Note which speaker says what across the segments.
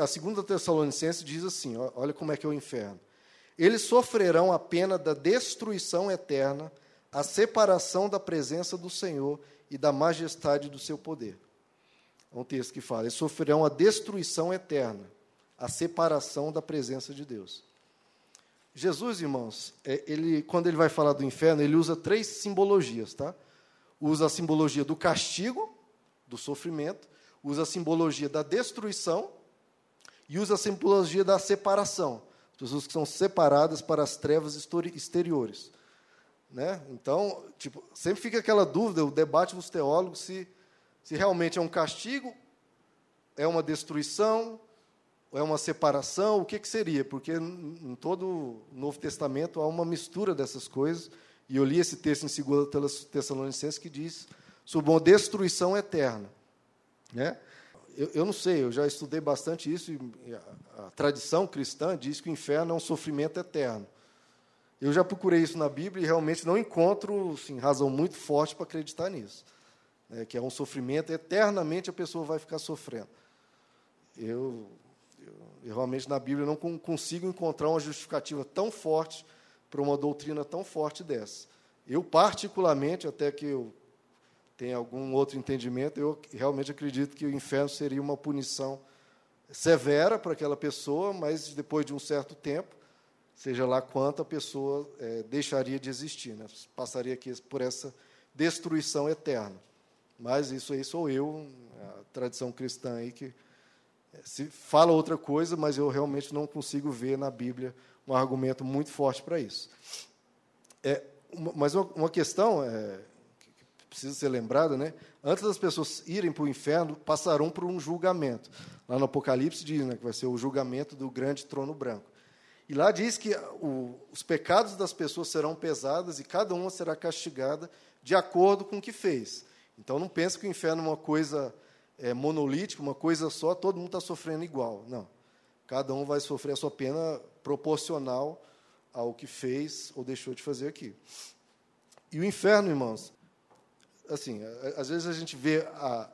Speaker 1: a segunda Tessalonicense diz assim: olha como é que é o inferno. Eles sofrerão a pena da destruição eterna, a separação da presença do Senhor e da majestade do seu poder. É um texto que fala: eles sofrerão a destruição eterna, a separação da presença de Deus. Jesus, irmãos, é, ele, quando ele vai falar do inferno, ele usa três simbologias, tá? Usa a simbologia do castigo, do sofrimento, usa a simbologia da destruição e usa a simbologia da separação. Pessoas que são separadas para as trevas exteriores. Né? Então, tipo, sempre fica aquela dúvida, o debate dos teólogos, se, se realmente é um castigo, é uma destruição, é uma separação, o que, que seria? Porque em todo o Novo Testamento há uma mistura dessas coisas, e eu li esse texto em 2 Tessalonicenses que diz sobre uma destruição eterna. Né? Eu, eu, não sei, eu já estudei bastante isso, e a, a tradição cristã diz que o inferno é um sofrimento eterno. Eu já procurei isso na Bíblia e realmente não encontro assim, razão muito forte para acreditar nisso. Né, que é um sofrimento, eternamente a pessoa vai ficar sofrendo. Eu, eu, eu realmente na Bíblia não consigo encontrar uma justificativa tão forte para uma doutrina tão forte dessa. Eu, particularmente, até que eu tenha algum outro entendimento, eu realmente acredito que o inferno seria uma punição severa para aquela pessoa, mas depois de um certo tempo, seja lá quanto a pessoa é, deixaria de existir, né? passaria aqui por essa destruição eterna. Mas isso aí sou eu, a tradição cristã aí que é, se fala outra coisa, mas eu realmente não consigo ver na Bíblia um argumento muito forte para isso. É, uma, mas uma, uma questão é, precisa ser lembrada, né? Antes das pessoas irem para o inferno, passarão por um julgamento. Lá no Apocalipse diz né, que vai ser o julgamento do grande trono branco. E lá diz que o, os pecados das pessoas serão pesados e cada uma será castigada de acordo com o que fez. Então não pense que o inferno é uma coisa é, monolítica, uma coisa só, todo mundo está sofrendo igual. Não. Cada um vai sofrer a sua pena proporcional ao que fez ou deixou de fazer aqui. E o inferno, irmãos, assim, às vezes a gente vê a,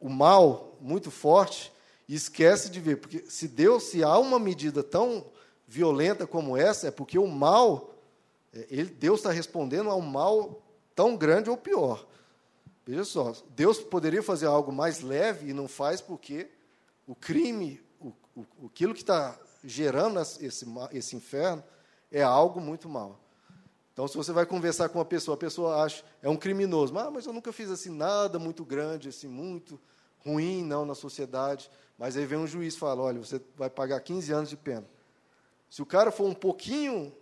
Speaker 1: o mal muito forte e esquece de ver, porque se Deus, se há uma medida tão violenta como essa, é porque o mal, é, ele, Deus está respondendo a um mal tão grande ou pior. Veja só, Deus poderia fazer algo mais leve e não faz porque o crime, o, o, aquilo que está gerando esse, esse inferno, é algo muito mal. Então, se você vai conversar com uma pessoa, a pessoa acha, é um criminoso, ah, mas eu nunca fiz assim nada muito grande, assim, muito ruim, não, na sociedade. Mas aí vem um juiz e fala, olha, você vai pagar 15 anos de pena. Se o cara for um pouquinho,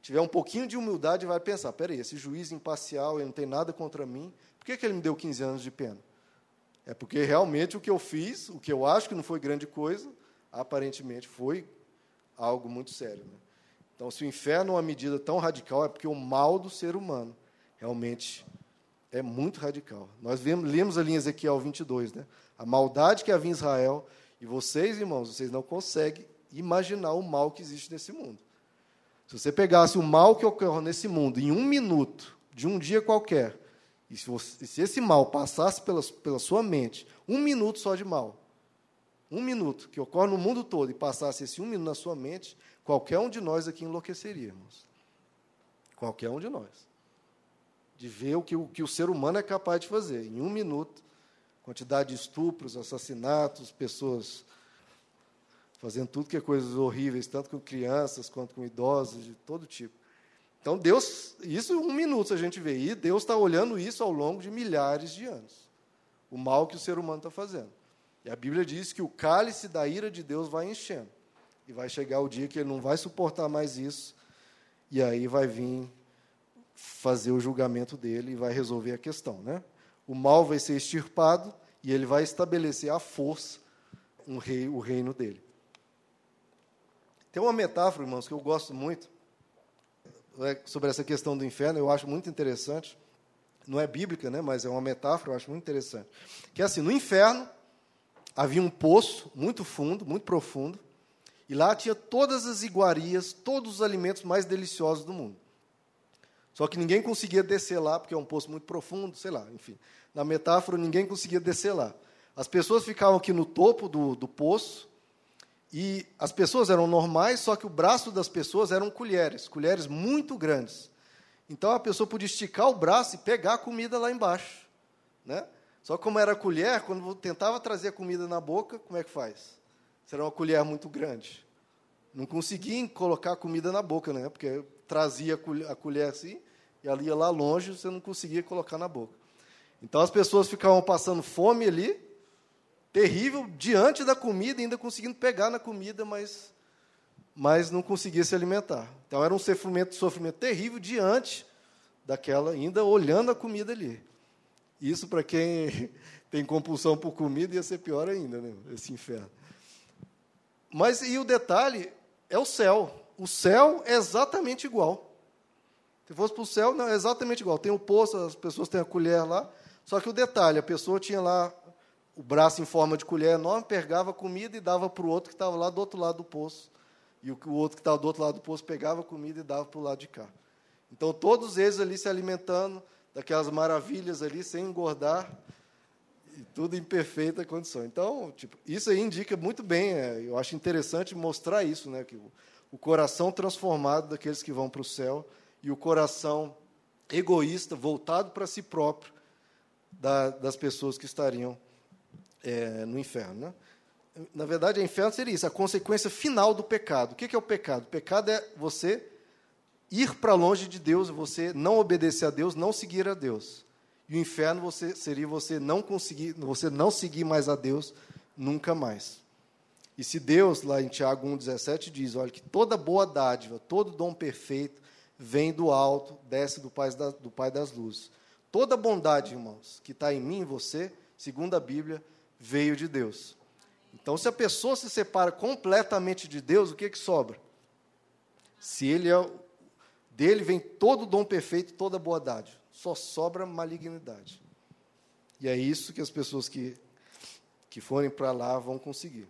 Speaker 1: tiver um pouquinho de humildade, vai pensar: peraí, esse juiz imparcial, ele não tem nada contra mim, por que, que ele me deu 15 anos de pena? É porque realmente o que eu fiz, o que eu acho que não foi grande coisa, aparentemente foi algo muito sério. Né? Então, se o inferno é uma medida tão radical, é porque o mal do ser humano realmente é muito radical. Nós vemos, lemos ali em Ezequiel 22, né? a maldade que havia em Israel, e vocês, irmãos, vocês não conseguem imaginar o mal que existe nesse mundo. Se você pegasse o mal que ocorre nesse mundo em um minuto, de um dia qualquer, e se, você, se esse mal passasse pela, pela sua mente, um minuto só de mal, um minuto que ocorre no mundo todo, e passasse esse um minuto na sua mente, qualquer um de nós aqui enlouqueceríamos. Qualquer um de nós. De ver o que, o que o ser humano é capaz de fazer. Em um minuto, quantidade de estupros, assassinatos, pessoas fazendo tudo que é coisas horríveis, tanto com crianças quanto com idosos, de todo tipo. Então, Deus, isso um minuto a gente vê, e Deus está olhando isso ao longo de milhares de anos. O mal que o ser humano está fazendo. E a Bíblia diz que o cálice da ira de Deus vai enchendo. E vai chegar o dia que ele não vai suportar mais isso, e aí vai vir fazer o julgamento dele e vai resolver a questão. Né? O mal vai ser extirpado e ele vai estabelecer à força um rei, o reino dele. Tem uma metáfora, irmãos, que eu gosto muito né, sobre essa questão do inferno, eu acho muito interessante. Não é bíblica, né, mas é uma metáfora, eu acho muito interessante. Que é assim, no inferno havia um poço muito fundo, muito profundo, e lá tinha todas as iguarias, todos os alimentos mais deliciosos do mundo. Só que ninguém conseguia descer lá, porque é um poço muito profundo, sei lá, enfim. Na metáfora, ninguém conseguia descer lá. As pessoas ficavam aqui no topo do, do poço, e as pessoas eram normais, só que o braço das pessoas eram colheres, colheres muito grandes. Então a pessoa podia esticar o braço e pegar a comida lá embaixo. Né? Só que como era colher, quando tentava trazer a comida na boca, como é que faz? Será uma colher muito grande. Não conseguia colocar a comida na boca, né? porque trazia a colher assim, e ali ia lá longe, você não conseguia colocar na boca. Então as pessoas ficavam passando fome ali, terrível, diante da comida, ainda conseguindo pegar na comida, mas, mas não conseguia se alimentar. Então era um sofrimento, sofrimento terrível diante daquela, ainda olhando a comida ali. Isso para quem tem compulsão por comida ia ser pior ainda, né? esse inferno. Mas e o detalhe é o céu. O céu é exatamente igual. Se fosse para o céu, não, é exatamente igual. Tem o poço, as pessoas têm a colher lá. Só que o detalhe, a pessoa tinha lá o braço em forma de colher enorme, pegava comida e dava para o outro que estava lá do outro lado do poço. E o, o outro que estava do outro lado do poço pegava comida e dava para o lado de cá. Então, todos eles ali se alimentando daquelas maravilhas ali, sem engordar, e tudo em perfeita condição. Então, tipo, isso aí indica muito bem, é, eu acho interessante mostrar isso, né, que o, o coração transformado daqueles que vão para o céu e o coração egoísta, voltado para si próprio, da, das pessoas que estariam é, no inferno. Né? Na verdade, o inferno seria isso, a consequência final do pecado. O que é o pecado? O pecado é você ir para longe de Deus, você não obedecer a Deus, não seguir a Deus. E o inferno você, seria você não conseguir, você não seguir mais a Deus nunca mais. E se Deus, lá em Tiago 1,17, diz, olha, que toda boa dádiva, todo dom perfeito, vem do alto, desce do Pai, do pai das luzes. Toda bondade, irmãos, que está em mim e você, segundo a Bíblia, veio de Deus. Então, se a pessoa se separa completamente de Deus, o que, que sobra? Se ele é dele vem todo o dom perfeito, toda boa dádiva. Só sobra malignidade. E é isso que as pessoas que, que forem para lá vão conseguir.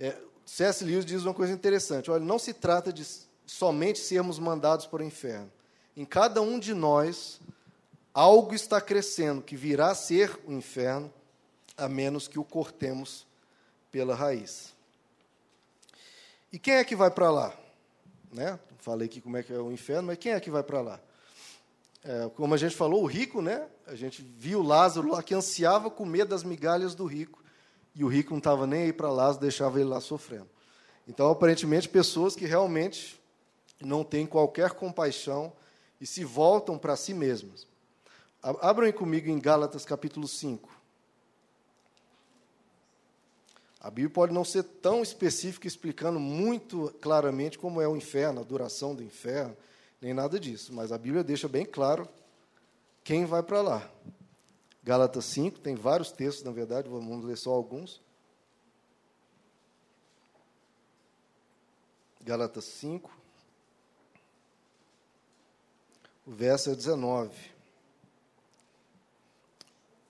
Speaker 1: É, C.S. Lewis diz uma coisa interessante. Olha, não se trata de somente sermos mandados para o inferno. Em cada um de nós, algo está crescendo que virá a ser o inferno a menos que o cortemos pela raiz. E quem é que vai para lá? Né? Falei aqui como é que é o inferno, mas quem é que vai para lá? É, como a gente falou, o rico, né? A gente viu Lázaro lá que ansiava comer das migalhas do rico, e o rico não estava nem aí para Lázaro, deixava ele lá sofrendo. Então, aparentemente, pessoas que realmente não têm qualquer compaixão e se voltam para si mesmas. Abram comigo em Gálatas capítulo 5. A Bíblia pode não ser tão específica, explicando muito claramente como é o inferno, a duração do inferno, nem nada disso, mas a Bíblia deixa bem claro quem vai para lá. Gálatas 5, tem vários textos, na verdade, vamos ler só alguns. Gálatas 5, o verso é 19.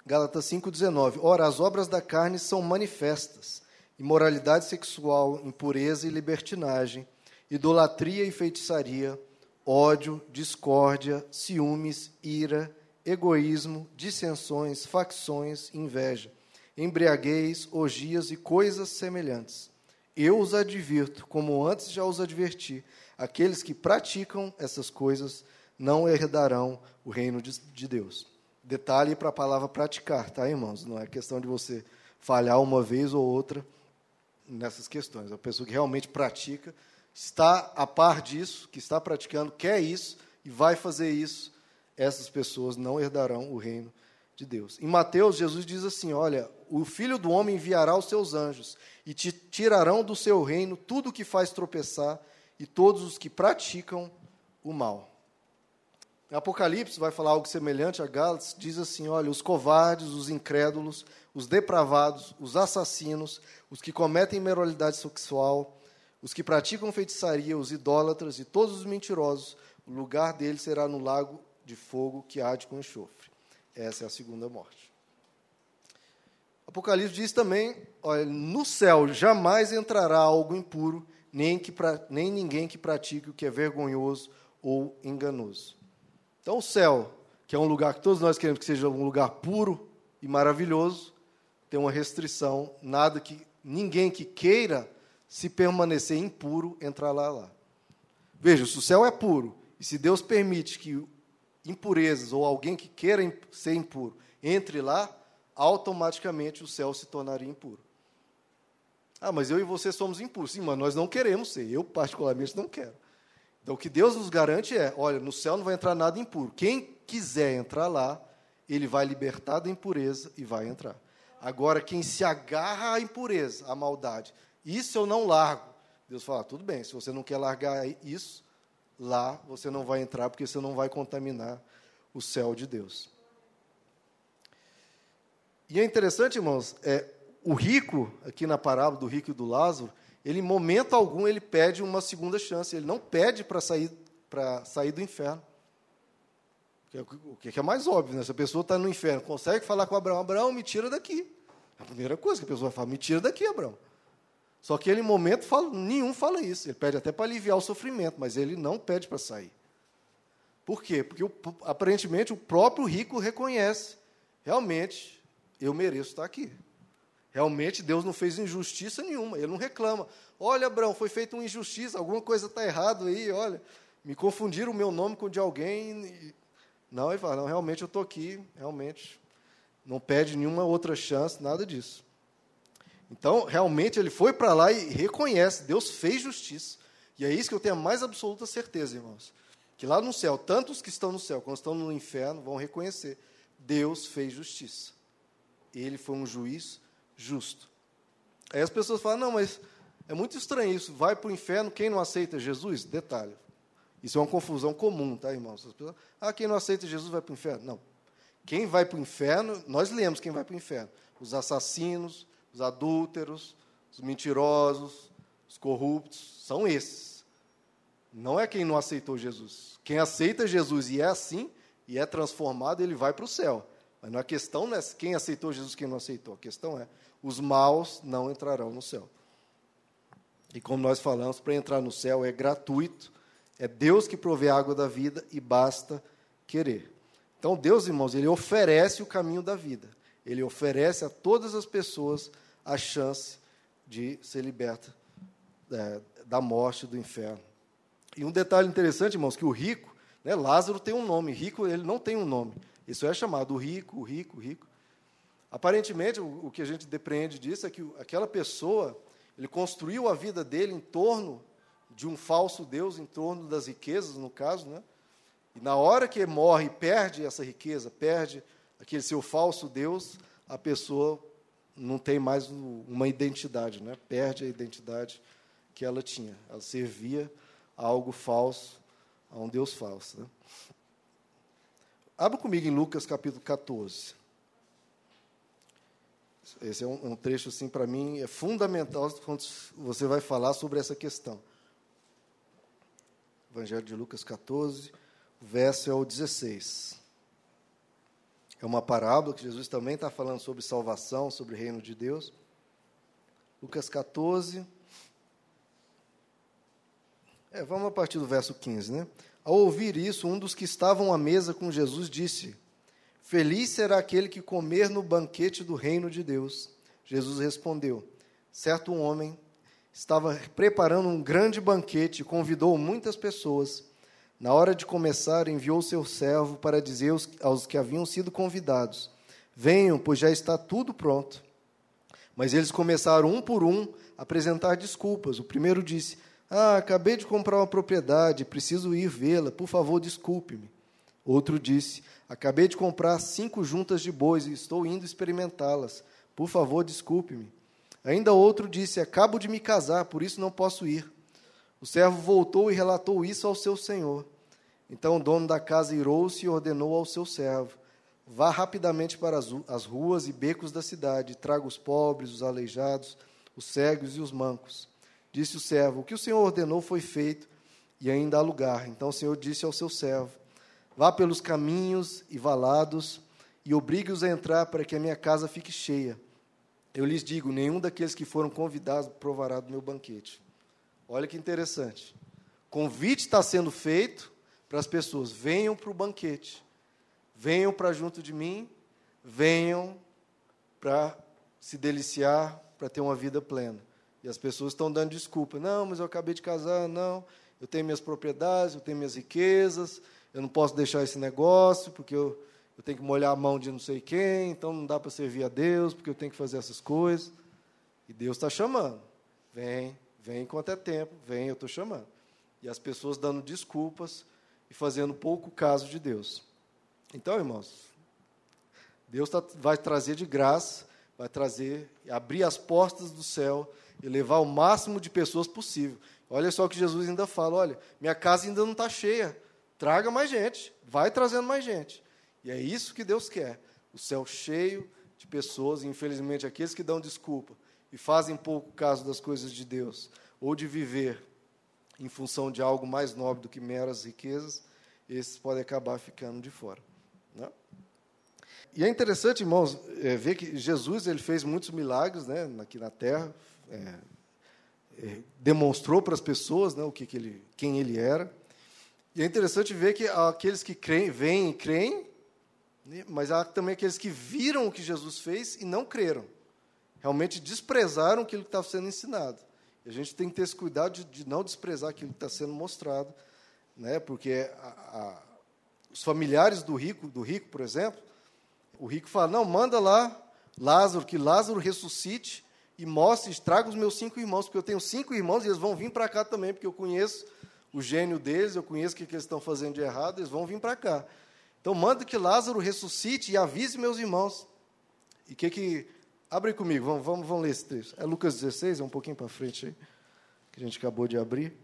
Speaker 1: Gálatas 5,19. Ora, as obras da carne são manifestas: imoralidade sexual, impureza e libertinagem, idolatria e feitiçaria, ódio, discórdia, ciúmes, ira, egoísmo, dissensões, facções, inveja, embriaguez, orgias e coisas semelhantes. Eu os advirto, como antes já os adverti, aqueles que praticam essas coisas não herdarão o reino de Deus. Detalhe para a palavra praticar, tá, irmãos? Não é questão de você falhar uma vez ou outra nessas questões. A pessoa que realmente pratica, está a par disso, que está praticando, quer isso e vai fazer isso, essas pessoas não herdarão o reino de Deus. Em Mateus, Jesus diz assim: Olha, o filho do homem enviará os seus anjos e te tirarão do seu reino tudo o que faz tropeçar e todos os que praticam o mal. Apocalipse vai falar algo semelhante a Gálatas, diz assim: olha, os covardes, os incrédulos, os depravados, os assassinos, os que cometem imoralidade sexual, os que praticam feitiçaria, os idólatras e todos os mentirosos, o lugar deles será no lago de fogo que arde com enxofre. Essa é a segunda morte. Apocalipse diz também: olha, no céu jamais entrará algo impuro, nem, que, nem ninguém que pratique o que é vergonhoso ou enganoso. Então, o céu, que é um lugar que todos nós queremos que seja um lugar puro e maravilhoso, tem uma restrição, nada que ninguém que queira se permanecer impuro entrar lá lá. Veja, se o céu é puro e se Deus permite que impurezas ou alguém que queira ser impuro entre lá, automaticamente o céu se tornaria impuro. Ah, mas eu e você somos impuros. Sim, mas nós não queremos ser. Eu, particularmente, não quero. Então, o que Deus nos garante é: olha, no céu não vai entrar nada impuro. Quem quiser entrar lá, ele vai libertar da impureza e vai entrar. Agora, quem se agarra à impureza, à maldade, isso eu não largo. Deus fala: tudo bem, se você não quer largar isso, lá você não vai entrar, porque você não vai contaminar o céu de Deus. E é interessante, irmãos, é, o rico, aqui na parábola do rico e do Lázaro, ele em momento algum ele pede uma segunda chance, ele não pede para sair, sair do inferno. É o que é mais óbvio, né? Se a pessoa está no inferno, consegue falar com Abraão, Abraão, me tira daqui. A primeira coisa que a pessoa vai falar, me tira daqui, Abraão. Só que ele, em momento fala, nenhum fala isso. Ele pede até para aliviar o sofrimento, mas ele não pede para sair. Por quê? Porque aparentemente o próprio rico reconhece, realmente, eu mereço estar aqui. Realmente Deus não fez injustiça nenhuma, ele não reclama. Olha, Abraão, foi feita uma injustiça, alguma coisa está errado aí, olha, me confundiram o meu nome com o de alguém. Não, ele fala, não, realmente eu estou aqui, realmente. Não pede nenhuma outra chance, nada disso. Então, realmente, ele foi para lá e reconhece, Deus fez justiça. E é isso que eu tenho a mais absoluta certeza, irmãos. Que lá no céu, tanto os que estão no céu quanto estão no inferno vão reconhecer, Deus fez justiça. Ele foi um juiz justo. Aí as pessoas falam, não, mas é muito estranho isso, vai para o inferno quem não aceita Jesus? Detalhe, isso é uma confusão comum, tá, irmãos? As pessoas, ah, quem não aceita Jesus vai para o inferno. Não. Quem vai para o inferno, nós lemos quem vai para o inferno. Os assassinos, os adúlteros, os mentirosos, os corruptos, são esses. Não é quem não aceitou Jesus. Quem aceita Jesus e é assim, e é transformado, ele vai para o céu. Mas a questão não é quem aceitou Jesus e quem não aceitou. A questão é, os maus não entrarão no céu. E como nós falamos, para entrar no céu é gratuito, é Deus que provê a água da vida e basta querer. Então, Deus, irmãos, ele oferece o caminho da vida. Ele oferece a todas as pessoas a chance de ser liberta é, da morte, do inferno. E um detalhe interessante, irmãos, que o rico, né, Lázaro tem um nome, rico ele não tem um nome. Isso é chamado rico, o rico, o rico. Aparentemente, o, o que a gente depreende disso é que aquela pessoa, ele construiu a vida dele em torno de um falso Deus em torno das riquezas, no caso, né? E na hora que morre e perde essa riqueza, perde aquele seu falso Deus, a pessoa não tem mais uma identidade, né? Perde a identidade que ela tinha. Ela servia a algo falso, a um Deus falso. Né? Abra comigo em Lucas capítulo 14. Esse é um, um trecho, assim, para mim, é fundamental quando você vai falar sobre essa questão. Evangelho de Lucas 14, o verso é o 16. É uma parábola que Jesus também está falando sobre salvação, sobre o reino de Deus. Lucas 14. É, vamos a partir do verso 15, né? Ao ouvir isso, um dos que estavam à mesa com Jesus disse: Feliz será aquele que comer no banquete do reino de Deus. Jesus respondeu: Certo homem estava preparando um grande banquete e convidou muitas pessoas. Na hora de começar, enviou seu servo para dizer aos que haviam sido convidados: Venham, pois já está tudo pronto. Mas eles começaram um por um a apresentar desculpas. O primeiro disse: Ah, acabei de comprar uma propriedade, preciso ir vê-la, por favor, desculpe-me. Outro disse: Acabei de comprar cinco juntas de bois e estou indo experimentá-las, por favor, desculpe-me. Ainda outro disse: Acabo de me casar, por isso não posso ir. O servo voltou e relatou isso ao seu senhor. Então o dono da casa irou-se e ordenou ao seu servo: Vá rapidamente para as ruas e becos da cidade, traga os pobres, os aleijados, os cegos e os mancos. Disse o servo: O que o senhor ordenou foi feito, e ainda há lugar. Então o senhor disse ao seu servo: Vá pelos caminhos e valados e obrigue-os a entrar para que a minha casa fique cheia. Eu lhes digo: nenhum daqueles que foram convidados provará do meu banquete. Olha que interessante. Convite está sendo feito para as pessoas: venham para o banquete, venham para junto de mim, venham para se deliciar para ter uma vida plena. E as pessoas estão dando desculpa. Não, mas eu acabei de casar, não. Eu tenho minhas propriedades, eu tenho minhas riquezas, eu não posso deixar esse negócio, porque eu, eu tenho que molhar a mão de não sei quem, então não dá para servir a Deus, porque eu tenho que fazer essas coisas. E Deus está chamando. Vem, vem enquanto é tempo, vem, eu estou chamando. E as pessoas dando desculpas e fazendo pouco caso de Deus. Então, irmãos, Deus tá, vai trazer de graça, vai trazer, abrir as portas do céu e levar o máximo de pessoas possível. Olha só que Jesus ainda fala: olha, minha casa ainda não está cheia, traga mais gente, vai trazendo mais gente. E é isso que Deus quer: o céu cheio de pessoas, e infelizmente aqueles que dão desculpa e fazem pouco caso das coisas de Deus, ou de viver em função de algo mais nobre do que meras riquezas, esses podem acabar ficando de fora. Né? E é interessante, irmãos, é, ver que Jesus ele fez muitos milagres né, aqui na Terra, é, é, demonstrou para as pessoas né, o que, que ele, quem ele era. E é interessante ver que aqueles que creem, veem e creem, mas há também aqueles que viram o que Jesus fez e não creram. Realmente desprezaram aquilo que estava sendo ensinado. E a gente tem que ter esse cuidado de, de não desprezar aquilo que está sendo mostrado, né, porque a, a, os familiares do rico, do rico, por exemplo, o rico fala: não, manda lá Lázaro, que Lázaro ressuscite e mostre, traga os meus cinco irmãos, porque eu tenho cinco irmãos e eles vão vir para cá também, porque eu conheço o gênio deles, eu conheço o que, que eles estão fazendo de errado, eles vão vir para cá. Então manda que Lázaro ressuscite e avise meus irmãos. E que que abre comigo, vamos, vamos, vamos ler esse texto. É Lucas 16, é um pouquinho para frente aí, que a gente acabou de abrir.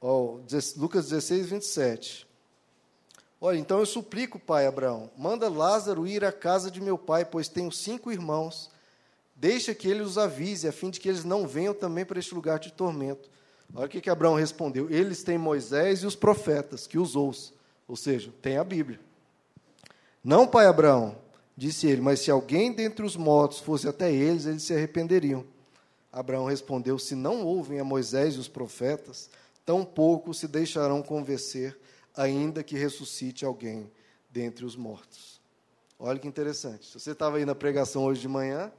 Speaker 1: Oh, Lucas 16, 27. Olha, então eu suplico, pai Abraão, manda Lázaro ir à casa de meu pai, pois tenho cinco irmãos. Deixa que ele os avise, a fim de que eles não venham também para este lugar de tormento. Olha o que, que Abraão respondeu: Eles têm Moisés e os profetas, que os ouçam. Ou seja, tem a Bíblia. Não, pai Abraão, disse ele, mas se alguém dentre os mortos fosse até eles, eles se arrependeriam. Abraão respondeu: Se não ouvem a Moisés e os profetas, tampouco se deixarão convencer ainda que ressuscite alguém dentre os mortos. Olha que interessante. Se você estava aí na pregação hoje de manhã,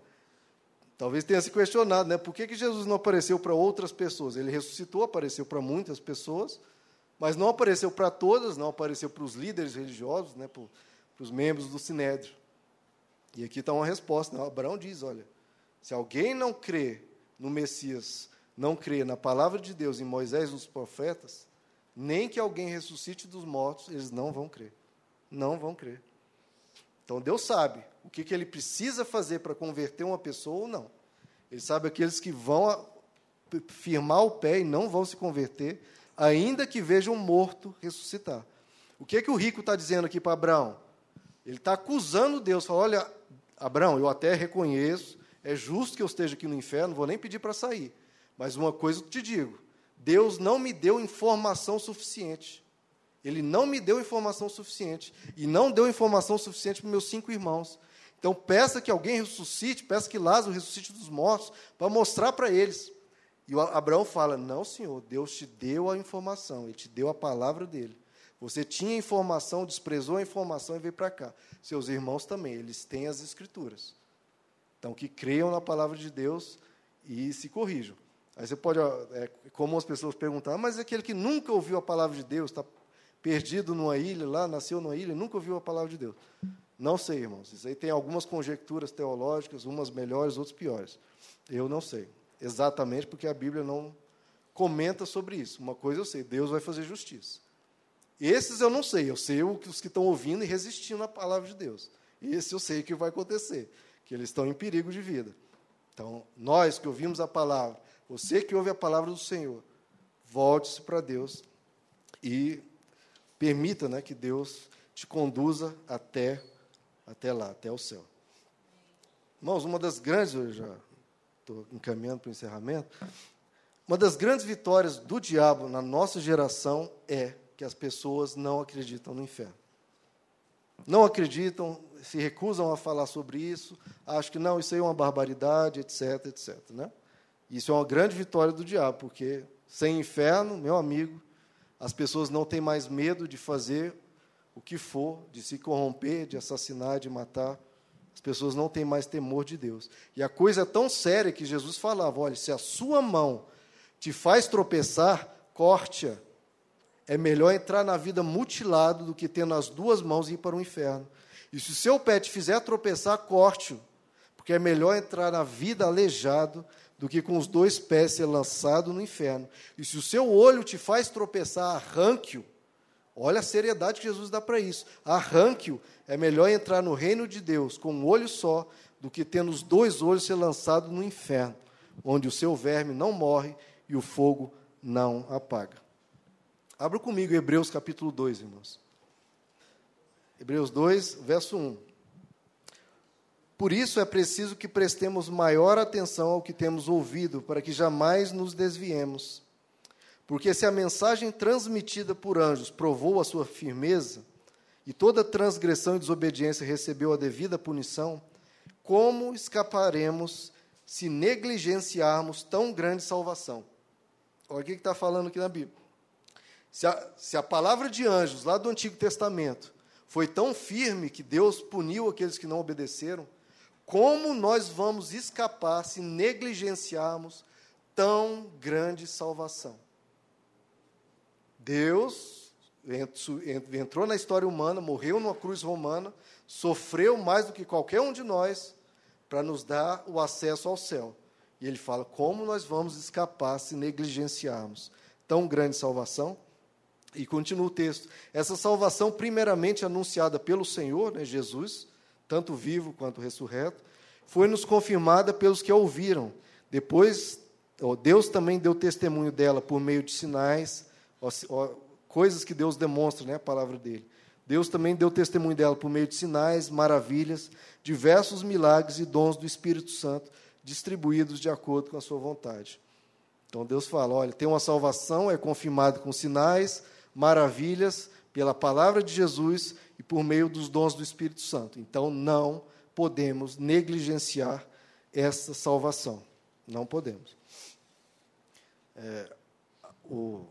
Speaker 1: talvez tenha se questionado, né? Por que, que Jesus não apareceu para outras pessoas? Ele ressuscitou, apareceu para muitas pessoas, mas não apareceu para todas, não apareceu para os líderes religiosos, né? Para, os membros do Sinédrio. E aqui está uma resposta. Né? Abraão diz: olha, se alguém não crê no Messias, não crê na palavra de Deus, em Moisés e nos profetas, nem que alguém ressuscite dos mortos, eles não vão crer. Não vão crer. Então Deus sabe o que, que ele precisa fazer para converter uma pessoa ou não. Ele sabe aqueles que vão firmar o pé e não vão se converter, ainda que vejam morto ressuscitar. O que, que o rico está dizendo aqui para Abraão? Ele está acusando Deus, fala, olha, Abraão, eu até reconheço, é justo que eu esteja aqui no inferno, vou nem pedir para sair. Mas uma coisa eu te digo, Deus não me deu informação suficiente. Ele não me deu informação suficiente. E não deu informação suficiente para meus cinco irmãos. Então, peça que alguém ressuscite, peça que Lázaro ressuscite dos mortos, para mostrar para eles. E Abraão fala: Não, senhor, Deus te deu a informação, ele te deu a palavra dele. Você tinha informação, desprezou a informação e veio para cá. Seus irmãos também, eles têm as escrituras. Então, que creiam na palavra de Deus e se corrijam. Aí você pode, é como as pessoas perguntam, mas aquele que nunca ouviu a palavra de Deus, está perdido numa ilha lá, nasceu numa ilha, nunca ouviu a palavra de Deus. Não sei, irmãos. Isso aí tem algumas conjecturas teológicas, umas melhores, outras piores. Eu não sei. Exatamente porque a Bíblia não comenta sobre isso. Uma coisa eu sei, Deus vai fazer justiça. Esses eu não sei, eu sei os que estão ouvindo e resistindo à palavra de Deus. Esse eu sei que vai acontecer, que eles estão em perigo de vida. Então, nós que ouvimos a palavra você que ouve a palavra do Senhor, volte-se para Deus e permita né, que Deus te conduza até, até lá, até o céu. Irmãos, uma das grandes, eu já estou encaminhando para o encerramento, uma das grandes vitórias do diabo na nossa geração é que as pessoas não acreditam no inferno. Não acreditam, se recusam a falar sobre isso, acham que não, isso aí é uma barbaridade, etc, etc. Né? Isso é uma grande vitória do diabo, porque sem inferno, meu amigo, as pessoas não têm mais medo de fazer o que for, de se corromper, de assassinar, de matar. As pessoas não têm mais temor de Deus. E a coisa é tão séria que Jesus falava: olha, se a sua mão te faz tropeçar, corte-a. É melhor entrar na vida mutilado do que tendo as duas mãos e ir para o inferno. E se o seu pé te fizer tropeçar, corte-o. Porque é melhor entrar na vida aleijado do que com os dois pés ser lançado no inferno. E se o seu olho te faz tropeçar, arranque-o. Olha a seriedade que Jesus dá para isso. Arranque-o. É melhor entrar no reino de Deus com um olho só do que tendo os dois olhos ser lançado no inferno, onde o seu verme não morre e o fogo não apaga. Abra comigo Hebreus capítulo 2, irmãos. Hebreus 2, verso 1. Por isso é preciso que prestemos maior atenção ao que temos ouvido, para que jamais nos desviemos. Porque se a mensagem transmitida por anjos provou a sua firmeza, e toda transgressão e desobediência recebeu a devida punição, como escaparemos se negligenciarmos tão grande salvação? Olha o que está falando aqui na Bíblia. Se a, se a palavra de anjos lá do Antigo Testamento foi tão firme que Deus puniu aqueles que não obedeceram, como nós vamos escapar se negligenciarmos tão grande salvação? Deus entrou na história humana, morreu numa cruz romana, sofreu mais do que qualquer um de nós para nos dar o acesso ao céu. E ele fala: como nós vamos escapar se negligenciarmos tão grande salvação? E continua o texto. Essa salvação, primeiramente anunciada pelo Senhor, né, Jesus, tanto vivo quanto ressurreto, foi-nos confirmada pelos que a ouviram. Depois, Deus também deu testemunho dela por meio de sinais, coisas que Deus demonstra, né, a palavra dele. Deus também deu testemunho dela por meio de sinais, maravilhas, diversos milagres e dons do Espírito Santo, distribuídos de acordo com a sua vontade. Então Deus fala: olha, tem uma salvação, é confirmado com sinais, maravilhas, pela palavra de Jesus e por meio dos dons do Espírito Santo. Então, não podemos negligenciar essa salvação. Não podemos. É, o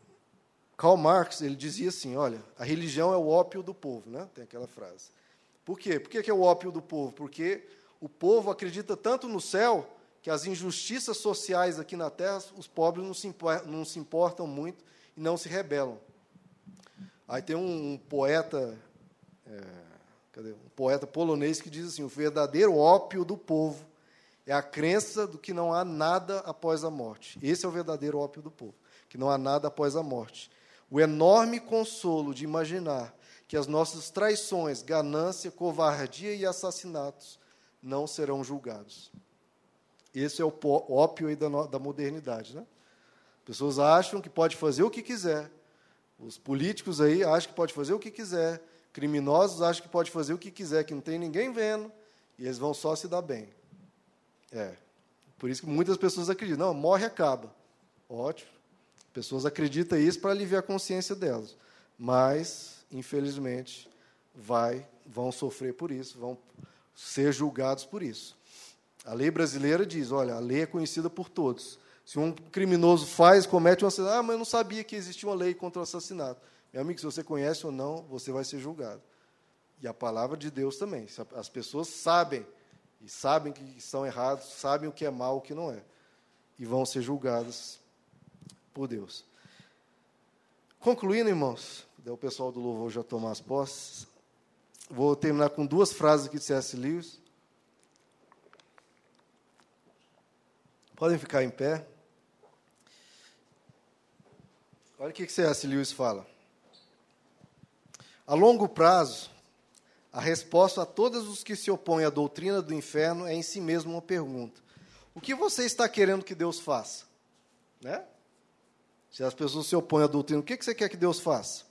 Speaker 1: Karl Marx ele dizia assim: olha, a religião é o ópio do povo, né? Tem aquela frase. Por quê? Por que é o ópio do povo? Porque o povo acredita tanto no céu que as injustiças sociais aqui na terra, os pobres não se, não se importam muito e não se rebelam. Aí tem um, um poeta, é, um poeta polonês que diz assim: o verdadeiro ópio do povo é a crença do que não há nada após a morte. Esse é o verdadeiro ópio do povo, que não há nada após a morte. O enorme consolo de imaginar que as nossas traições, ganância, covardia e assassinatos não serão julgados. Esse é o ópio da, da modernidade, né? Pessoas acham que pode fazer o que quiser, os políticos aí acham que pode fazer o que quiser, criminosos acham que pode fazer o que quiser, que não tem ninguém vendo, e eles vão só se dar bem. É. Por isso que muitas pessoas acreditam, não, morre acaba. Ótimo. Pessoas acreditam isso para aliviar a consciência delas. Mas, infelizmente, vai, vão sofrer por isso, vão ser julgados por isso. A lei brasileira diz, olha, a lei é conhecida por todos. Se um criminoso faz, comete um assassinato, ah, mas eu não sabia que existia uma lei contra o assassinato. Meu amigo, se você conhece ou não, você vai ser julgado. E a palavra de Deus também. As pessoas sabem, e sabem que estão errados, sabem o que é mal, o que não é. E vão ser julgadas por Deus. Concluindo, irmãos, o pessoal do louvor já tomar as posses. Vou terminar com duas frases aqui de C.S. Lewis. Podem ficar em pé. Olha o que C.S. Lewis fala. A longo prazo, a resposta a todos os que se opõem à doutrina do inferno é em si mesmo uma pergunta: O que você está querendo que Deus faça? Né? Se as pessoas se opõem à doutrina, o que você quer que Deus faça?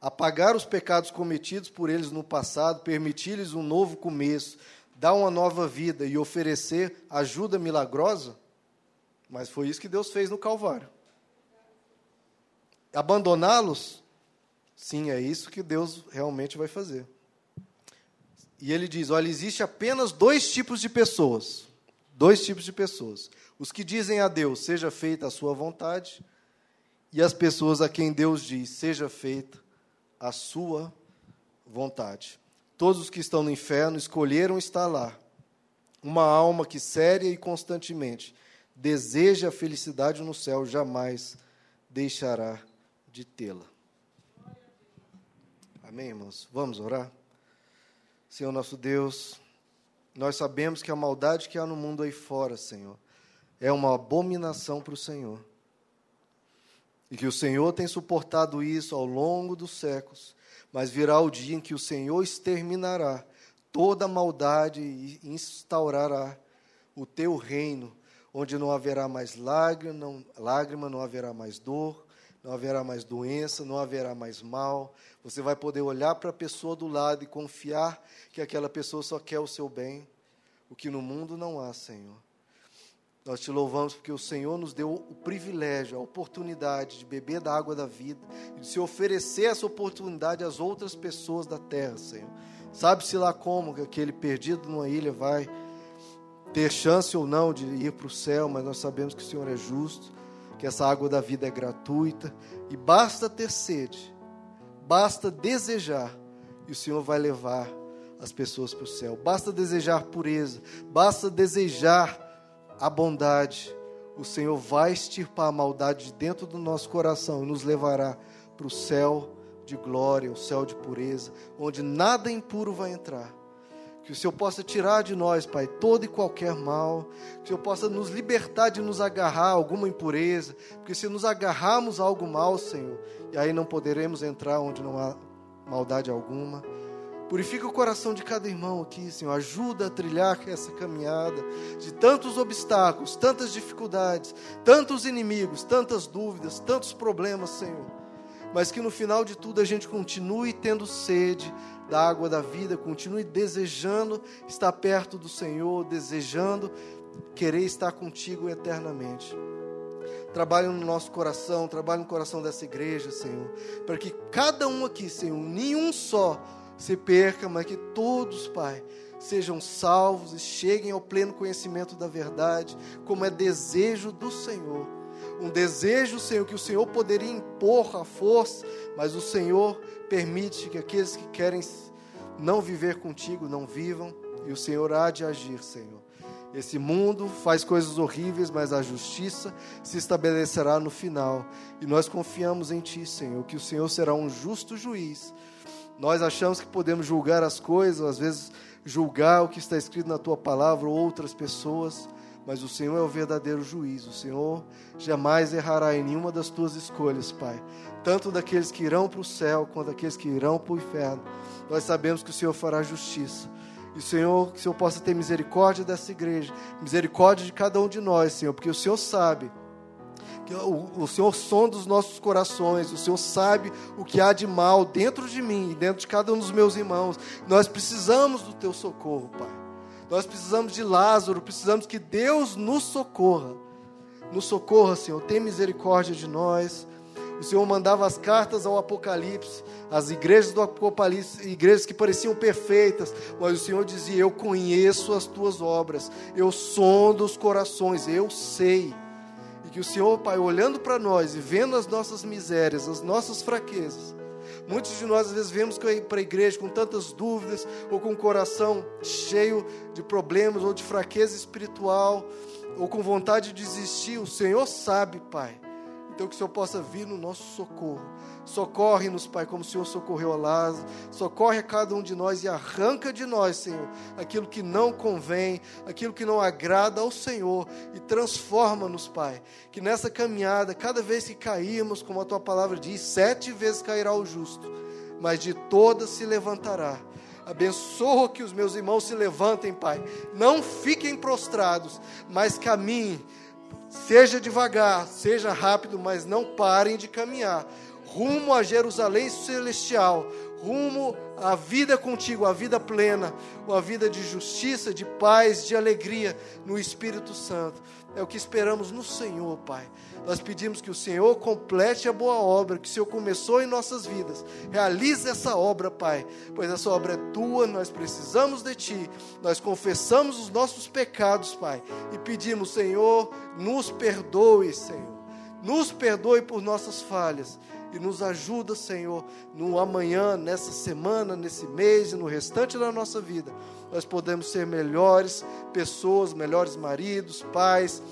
Speaker 1: Apagar os pecados cometidos por eles no passado, permitir-lhes um novo começo, dar uma nova vida e oferecer ajuda milagrosa? Mas foi isso que Deus fez no Calvário. Abandoná-los? Sim, é isso que Deus realmente vai fazer. E ele diz: olha, existe apenas dois tipos de pessoas. Dois tipos de pessoas. Os que dizem a Deus, seja feita a sua vontade, e as pessoas a quem Deus diz, seja feita a sua vontade. Todos os que estão no inferno escolheram estar lá. Uma alma que séria e constantemente deseja a felicidade no céu jamais deixará de tê-la. Amém, irmãos? Vamos orar? Senhor nosso Deus, nós sabemos que a maldade que há no mundo aí fora, Senhor, é uma abominação para o Senhor. E que o Senhor tem suportado isso ao longo dos séculos mas virá o dia em que o Senhor exterminará toda a maldade e instaurará o teu reino, onde não haverá mais lágrima, não, lágrima, não haverá mais dor, não haverá mais doença, não haverá mais mal. Você vai poder olhar para a pessoa do lado e confiar que aquela pessoa só quer o seu bem, o que no mundo não há, Senhor. Nós te louvamos porque o Senhor nos deu o privilégio, a oportunidade de beber da água da vida e de se oferecer essa oportunidade às outras pessoas da terra, Senhor. Sabe-se lá como que aquele perdido numa ilha vai ter chance ou não de ir para o céu, mas nós sabemos que o Senhor é justo, que essa água da vida é gratuita e basta ter sede, basta desejar e o Senhor vai levar as pessoas para o céu. Basta desejar pureza, basta desejar a bondade, o Senhor vai extirpar a maldade de dentro do nosso coração e nos levará para o céu de glória, o céu de pureza, onde nada impuro vai entrar. Que o Senhor possa tirar de nós, Pai, todo e qualquer mal. Que o Senhor possa nos libertar de nos agarrar a alguma impureza. Porque se nos agarrarmos a algo mal, Senhor, e aí não poderemos entrar onde não há maldade alguma. Purifica o coração de cada irmão aqui, Senhor. Ajuda a trilhar essa caminhada de tantos obstáculos, tantas dificuldades, tantos inimigos, tantas dúvidas, tantos problemas, Senhor. Mas que no final de tudo a gente continue tendo sede da água da vida, continue desejando estar perto do Senhor, desejando querer estar contigo eternamente. Trabalhe no nosso coração, trabalhe no coração dessa igreja, Senhor, para que cada um aqui, Senhor, nenhum só se perca, mas que todos, Pai, sejam salvos e cheguem ao pleno conhecimento da verdade, como é desejo do Senhor. Um desejo, Senhor, que o Senhor poderia impor a força, mas o Senhor permite que aqueles que querem não viver contigo não vivam, e o Senhor há de agir, Senhor. Esse mundo faz coisas horríveis, mas a justiça se estabelecerá no final. E nós confiamos em Ti, Senhor, que o Senhor será um justo juiz nós achamos que podemos julgar as coisas, às vezes julgar o que está escrito na tua palavra ou outras pessoas, mas o Senhor é o verdadeiro juiz. O Senhor jamais errará em nenhuma das tuas escolhas, Pai. Tanto daqueles que irão para o céu quanto daqueles que irão para o inferno. Nós sabemos que o Senhor fará justiça. E, Senhor, que o Senhor possa ter misericórdia dessa igreja, misericórdia de cada um de nós, Senhor, porque o Senhor sabe o, o Senhor sonda os nossos corações, o Senhor sabe o que há de mal dentro de mim, dentro de cada um dos meus irmãos. Nós precisamos do teu socorro, Pai. Nós precisamos de Lázaro, precisamos que Deus nos socorra. Nos socorra, Senhor, tem misericórdia de nós. O Senhor mandava as cartas ao Apocalipse, as igrejas do Apocalipse, igrejas que pareciam perfeitas, mas o Senhor dizia: Eu conheço as tuas obras, eu sondo os corações, eu sei que o Senhor, Pai, olhando para nós e vendo as nossas misérias, as nossas fraquezas, muitos de nós às vezes vemos para a igreja com tantas dúvidas, ou com o coração cheio de problemas, ou de fraqueza espiritual, ou com vontade de desistir. O Senhor sabe, Pai. Então que o Senhor possa vir no nosso socorro Socorre-nos, Pai, como o Senhor socorreu a Lázaro. Socorre a cada um de nós e arranca de nós, Senhor, aquilo que não convém, aquilo que não agrada ao Senhor e transforma-nos, Pai. Que nessa caminhada, cada vez que cairmos, como a tua palavra diz, sete vezes cairá o justo, mas de todas se levantará. Abençoa que os meus irmãos se levantem, Pai. Não fiquem prostrados, mas caminhem. Seja devagar, seja rápido, mas não parem de caminhar rumo a Jerusalém celestial, rumo à vida contigo, à vida plena, uma vida de justiça, de paz, de alegria no Espírito Santo. É o que esperamos no Senhor, Pai. Nós pedimos que o Senhor complete a boa obra que o Senhor começou em nossas vidas. Realize essa obra, Pai, pois essa obra é tua, nós precisamos de Ti. Nós confessamos os nossos pecados, Pai, e pedimos, Senhor, nos perdoe, Senhor. Nos perdoe por nossas falhas e nos ajuda, Senhor, no amanhã, nessa semana, nesse mês e no restante da nossa vida. Nós podemos ser melhores pessoas, melhores maridos, pais,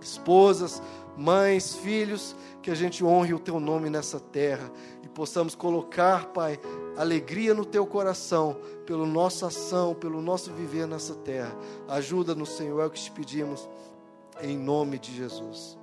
Speaker 1: esposas, mães, filhos, que a gente honre o teu nome nessa terra e possamos colocar, Pai, alegria no teu coração pela nossa ação, pelo nosso viver nessa terra. Ajuda-nos, Senhor, é o que te pedimos, em nome de Jesus.